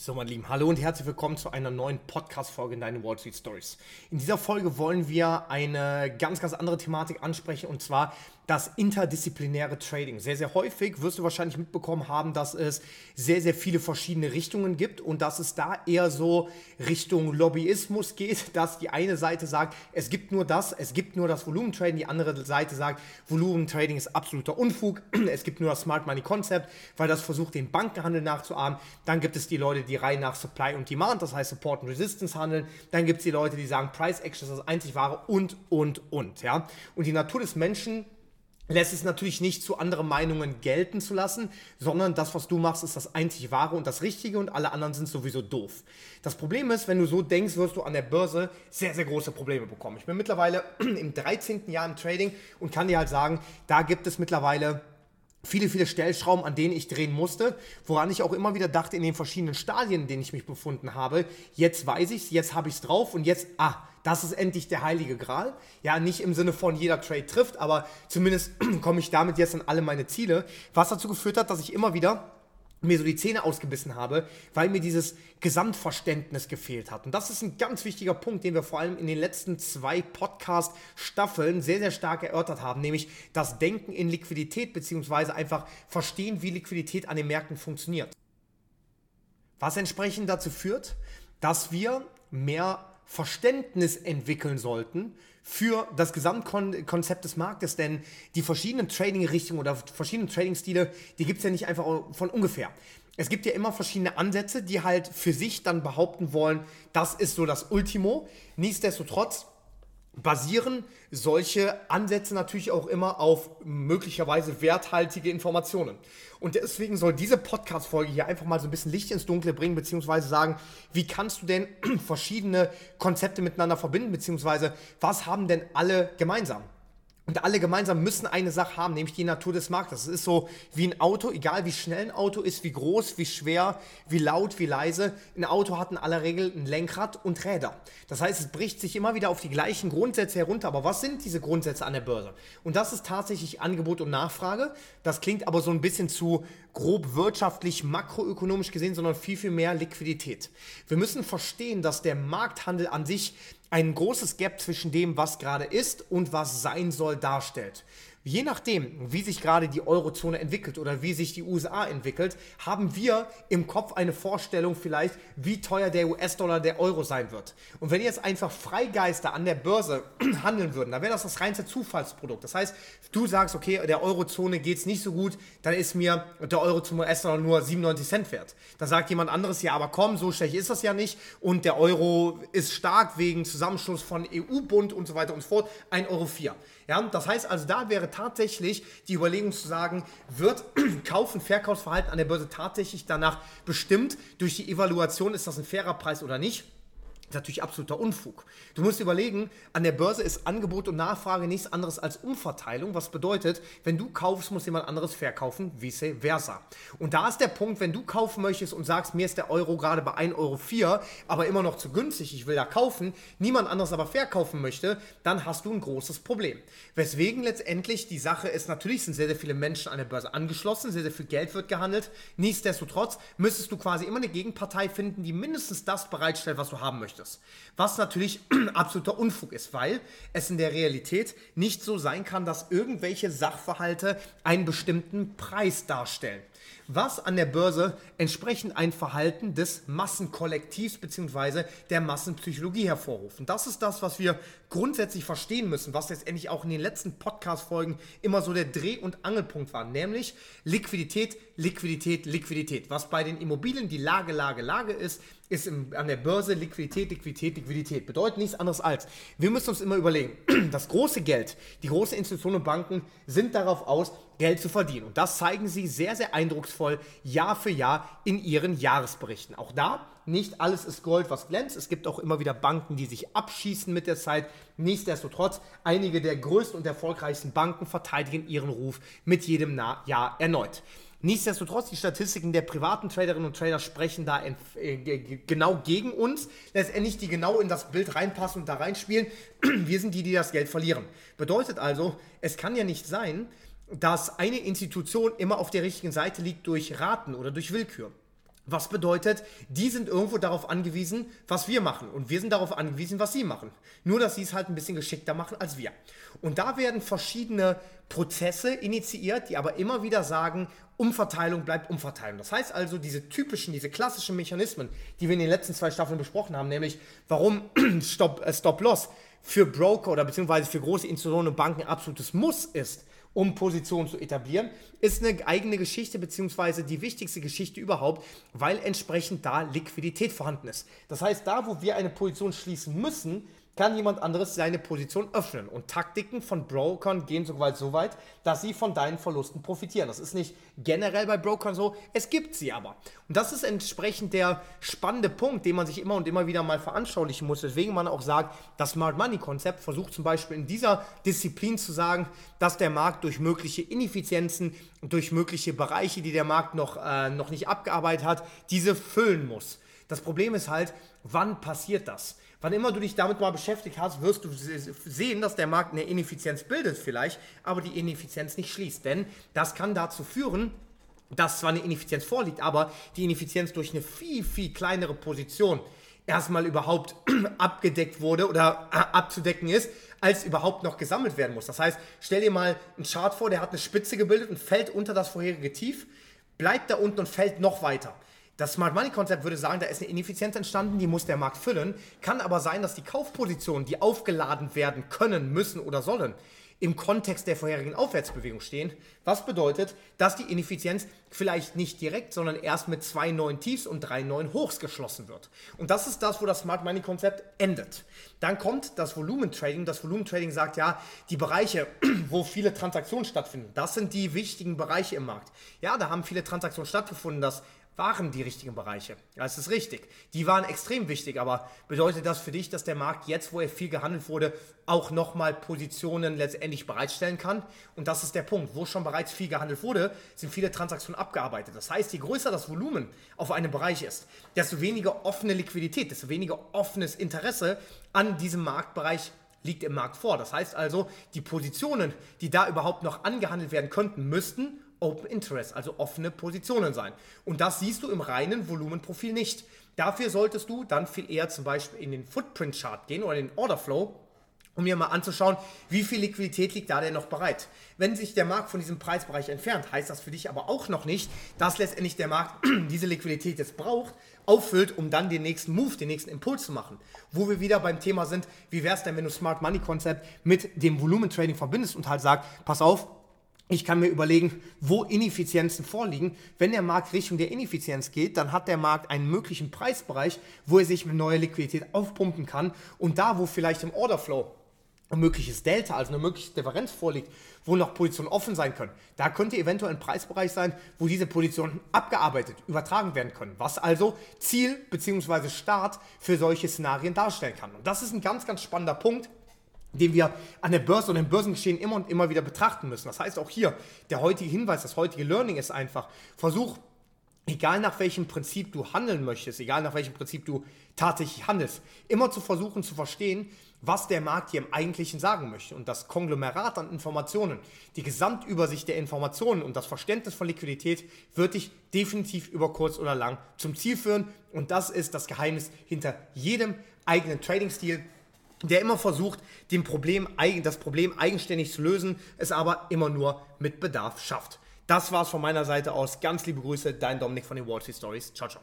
So, mein Lieben, hallo und herzlich willkommen zu einer neuen Podcast-Folge in deinen Wall Street Stories. In dieser Folge wollen wir eine ganz, ganz andere Thematik ansprechen und zwar das interdisziplinäre Trading. Sehr, sehr häufig wirst du wahrscheinlich mitbekommen haben, dass es sehr, sehr viele verschiedene Richtungen gibt und dass es da eher so Richtung Lobbyismus geht, dass die eine Seite sagt, es gibt nur das, es gibt nur das Volumentrading, die andere Seite sagt, Volumentrading ist absoluter Unfug, es gibt nur das Smart Money Konzept, weil das versucht, den Bankenhandel nachzuahmen. Dann gibt es die Leute, die rein nach Supply und Demand, das heißt Support und Resistance handeln. Dann gibt es die Leute, die sagen, Price Action ist das einzig wahre und, und, und. Ja? Und die Natur des Menschen lässt es natürlich nicht zu anderen Meinungen gelten zu lassen, sondern das, was du machst, ist das einzig wahre und das Richtige und alle anderen sind sowieso doof. Das Problem ist, wenn du so denkst, wirst du an der Börse sehr, sehr große Probleme bekommen. Ich bin mittlerweile im 13. Jahr im Trading und kann dir halt sagen, da gibt es mittlerweile viele, viele Stellschrauben, an denen ich drehen musste, woran ich auch immer wieder dachte in den verschiedenen Stadien, in denen ich mich befunden habe, jetzt weiß ich es, jetzt habe ich es drauf und jetzt, ah, das ist endlich der heilige Gral. Ja, nicht im Sinne von jeder Trade trifft, aber zumindest komme ich damit jetzt an alle meine Ziele, was dazu geführt hat, dass ich immer wieder mir so die Zähne ausgebissen habe, weil mir dieses Gesamtverständnis gefehlt hat. Und das ist ein ganz wichtiger Punkt, den wir vor allem in den letzten zwei Podcast-Staffeln sehr, sehr stark erörtert haben, nämlich das Denken in Liquidität, beziehungsweise einfach verstehen, wie Liquidität an den Märkten funktioniert. Was entsprechend dazu führt, dass wir mehr Verständnis entwickeln sollten für das Gesamtkonzept des Marktes, denn die verschiedenen Trading-Richtungen oder verschiedenen Trading-Stile, die gibt es ja nicht einfach von ungefähr. Es gibt ja immer verschiedene Ansätze, die halt für sich dann behaupten wollen, das ist so das Ultimo. Nichtsdestotrotz basieren solche Ansätze natürlich auch immer auf möglicherweise werthaltige Informationen. Und deswegen soll diese Podcast-Folge hier einfach mal so ein bisschen Licht ins Dunkle bringen, beziehungsweise sagen, wie kannst du denn verschiedene Konzepte miteinander verbinden, beziehungsweise was haben denn alle gemeinsam? Und alle gemeinsam müssen eine Sache haben, nämlich die Natur des Marktes. Es ist so wie ein Auto, egal wie schnell ein Auto ist, wie groß, wie schwer, wie laut, wie leise. Ein Auto hat in aller Regel ein Lenkrad und Räder. Das heißt, es bricht sich immer wieder auf die gleichen Grundsätze herunter. Aber was sind diese Grundsätze an der Börse? Und das ist tatsächlich Angebot und Nachfrage. Das klingt aber so ein bisschen zu grob wirtschaftlich, makroökonomisch gesehen, sondern viel, viel mehr Liquidität. Wir müssen verstehen, dass der Markthandel an sich ein großes Gap zwischen dem, was gerade ist und was sein soll, darstellt. Je nachdem, wie sich gerade die Eurozone entwickelt oder wie sich die USA entwickelt, haben wir im Kopf eine Vorstellung vielleicht, wie teuer der US-Dollar, der Euro sein wird. Und wenn jetzt einfach Freigeister an der Börse handeln würden, dann wäre das das reinste Zufallsprodukt. Das heißt, du sagst, okay, der Eurozone geht es nicht so gut, dann ist mir der Euro zum US-Dollar nur 97 Cent wert. Dann sagt jemand anderes, ja, aber komm, so schlecht ist das ja nicht und der Euro ist stark wegen Zusammenschluss von EU-Bund und so weiter und so fort, 1,04 Euro. Ja, das heißt also, da wäre tatsächlich die Überlegung zu sagen, wird Kauf- und Verkaufsverhalten an der Börse tatsächlich danach bestimmt durch die Evaluation, ist das ein fairer Preis oder nicht? Ist natürlich absoluter Unfug. Du musst überlegen, an der Börse ist Angebot und Nachfrage nichts anderes als Umverteilung, was bedeutet, wenn du kaufst, muss jemand anderes verkaufen, vice versa. Und da ist der Punkt, wenn du kaufen möchtest und sagst, mir ist der Euro gerade bei 1,04 Euro, aber immer noch zu günstig, ich will da kaufen, niemand anderes aber verkaufen möchte, dann hast du ein großes Problem. Weswegen letztendlich die Sache ist, natürlich sind sehr, sehr viele Menschen an der Börse angeschlossen, sehr, sehr viel Geld wird gehandelt. Nichtsdestotrotz müsstest du quasi immer eine Gegenpartei finden, die mindestens das bereitstellt, was du haben möchtest möchtest. Was natürlich absoluter Unfug ist, weil es in der Realität nicht so sein kann, dass irgendwelche Sachverhalte einen bestimmten Preis darstellen was an der Börse entsprechend ein Verhalten des Massenkollektivs bzw. der Massenpsychologie hervorruft. Und das ist das, was wir grundsätzlich verstehen müssen, was letztendlich auch in den letzten Podcast-Folgen immer so der Dreh- und Angelpunkt war, nämlich Liquidität, Liquidität, Liquidität. Was bei den Immobilien die Lage, Lage, Lage ist, ist im, an der Börse Liquidität, Liquidität, Liquidität. Bedeutet nichts anderes als, wir müssen uns immer überlegen, das große Geld, die großen Institutionen und Banken sind darauf aus, Geld zu verdienen. Und das zeigen sie sehr, sehr eindrucksvoll Jahr für Jahr in ihren Jahresberichten. Auch da, nicht alles ist Gold, was glänzt. Es gibt auch immer wieder Banken, die sich abschießen mit der Zeit. Nichtsdestotrotz, einige der größten und erfolgreichsten Banken verteidigen ihren Ruf mit jedem Jahr erneut. Nichtsdestotrotz, die Statistiken der privaten Traderinnen und Trader sprechen da äh, genau gegen uns. Letztendlich, die genau in das Bild reinpassen und da reinspielen. Wir sind die, die das Geld verlieren. Bedeutet also, es kann ja nicht sein, dass eine Institution immer auf der richtigen Seite liegt durch Raten oder durch Willkür. Was bedeutet, die sind irgendwo darauf angewiesen, was wir machen. Und wir sind darauf angewiesen, was sie machen. Nur, dass sie es halt ein bisschen geschickter machen als wir. Und da werden verschiedene Prozesse initiiert, die aber immer wieder sagen, Umverteilung bleibt Umverteilung. Das heißt also, diese typischen, diese klassischen Mechanismen, die wir in den letzten zwei Staffeln besprochen haben, nämlich warum Stop, äh, Stop Loss für Broker oder beziehungsweise für große Institutionen und Banken absolutes Muss ist, um Positionen zu etablieren, ist eine eigene Geschichte, beziehungsweise die wichtigste Geschichte überhaupt, weil entsprechend da Liquidität vorhanden ist. Das heißt, da, wo wir eine Position schließen müssen, kann jemand anderes seine Position öffnen. Und Taktiken von Brokern gehen sogar so weit, dass sie von deinen Verlusten profitieren. Das ist nicht generell bei Brokern so, es gibt sie aber. Und das ist entsprechend der spannende Punkt, den man sich immer und immer wieder mal veranschaulichen muss. Deswegen man auch sagt, das Smart Money Konzept versucht zum Beispiel in dieser Disziplin zu sagen, dass der Markt durch mögliche Ineffizienzen, durch mögliche Bereiche, die der Markt noch, äh, noch nicht abgearbeitet hat, diese füllen muss. Das Problem ist halt, wann passiert das? Wann immer du dich damit mal beschäftigt hast, wirst du sehen, dass der Markt eine Ineffizienz bildet vielleicht, aber die Ineffizienz nicht schließt. Denn das kann dazu führen, dass zwar eine Ineffizienz vorliegt, aber die Ineffizienz durch eine viel, viel kleinere Position erstmal überhaupt abgedeckt wurde oder äh, abzudecken ist, als überhaupt noch gesammelt werden muss. Das heißt, stell dir mal einen Chart vor, der hat eine Spitze gebildet und fällt unter das vorherige Tief, bleibt da unten und fällt noch weiter. Das Smart Money Konzept würde sagen, da ist eine Ineffizienz entstanden, die muss der Markt füllen. Kann aber sein, dass die Kaufpositionen, die aufgeladen werden können, müssen oder sollen, im Kontext der vorherigen Aufwärtsbewegung stehen. Was bedeutet, dass die Ineffizienz vielleicht nicht direkt, sondern erst mit zwei neuen Tiefs und drei neuen Hochs geschlossen wird. Und das ist das, wo das Smart Money Konzept endet. Dann kommt das Volumentrading. Das Volumentrading sagt ja, die Bereiche, wo viele Transaktionen stattfinden, das sind die wichtigen Bereiche im Markt. Ja, da haben viele Transaktionen stattgefunden. Das waren die richtigen Bereiche. Das ist richtig. Die waren extrem wichtig, aber bedeutet das für dich, dass der Markt jetzt, wo er viel gehandelt wurde, auch nochmal Positionen letztendlich bereitstellen kann? Und das ist der Punkt. Wo schon bereits viel gehandelt wurde, sind viele Transaktionen abgearbeitet. Das heißt, je größer das Volumen auf einem Bereich ist, desto weniger offene Liquidität, desto weniger offenes Interesse an diesem Marktbereich liegt im Markt vor. Das heißt also, die Positionen, die da überhaupt noch angehandelt werden könnten, müssten Open Interest, also offene Positionen sein. Und das siehst du im reinen Volumenprofil nicht. Dafür solltest du dann viel eher zum Beispiel in den Footprint Chart gehen oder in den Order Flow, um dir mal anzuschauen, wie viel Liquidität liegt da denn noch bereit. Wenn sich der Markt von diesem Preisbereich entfernt, heißt das für dich aber auch noch nicht, dass letztendlich der Markt diese Liquidität jetzt braucht, auffüllt, um dann den nächsten Move, den nächsten Impuls zu machen. Wo wir wieder beim Thema sind, wie wäre es denn, wenn du Smart Money Konzept mit dem Volumentrading verbindest und halt sagst, pass auf, ich kann mir überlegen, wo Ineffizienzen vorliegen. Wenn der Markt Richtung der Ineffizienz geht, dann hat der Markt einen möglichen Preisbereich, wo er sich mit neuer Liquidität aufpumpen kann. Und da, wo vielleicht im Orderflow ein mögliches Delta, also eine mögliche Differenz vorliegt, wo noch Positionen offen sein können, da könnte eventuell ein Preisbereich sein, wo diese Positionen abgearbeitet, übertragen werden können. Was also Ziel bzw. Start für solche Szenarien darstellen kann. Und das ist ein ganz, ganz spannender Punkt den wir an der Börse und im Börsengeschehen immer und immer wieder betrachten müssen. Das heißt auch hier, der heutige Hinweis, das heutige Learning ist einfach, versuch, egal nach welchem Prinzip du handeln möchtest, egal nach welchem Prinzip du tatsächlich handelst, immer zu versuchen zu verstehen, was der Markt hier im Eigentlichen sagen möchte. Und das Konglomerat an Informationen, die Gesamtübersicht der Informationen und das Verständnis von Liquidität wird dich definitiv über kurz oder lang zum Ziel führen. Und das ist das Geheimnis hinter jedem eigenen Trading-Stil der immer versucht, dem Problem, das Problem eigenständig zu lösen, es aber immer nur mit Bedarf schafft. Das war's von meiner Seite aus. Ganz liebe Grüße, dein Dominik von den Wall Street Stories. Ciao, ciao.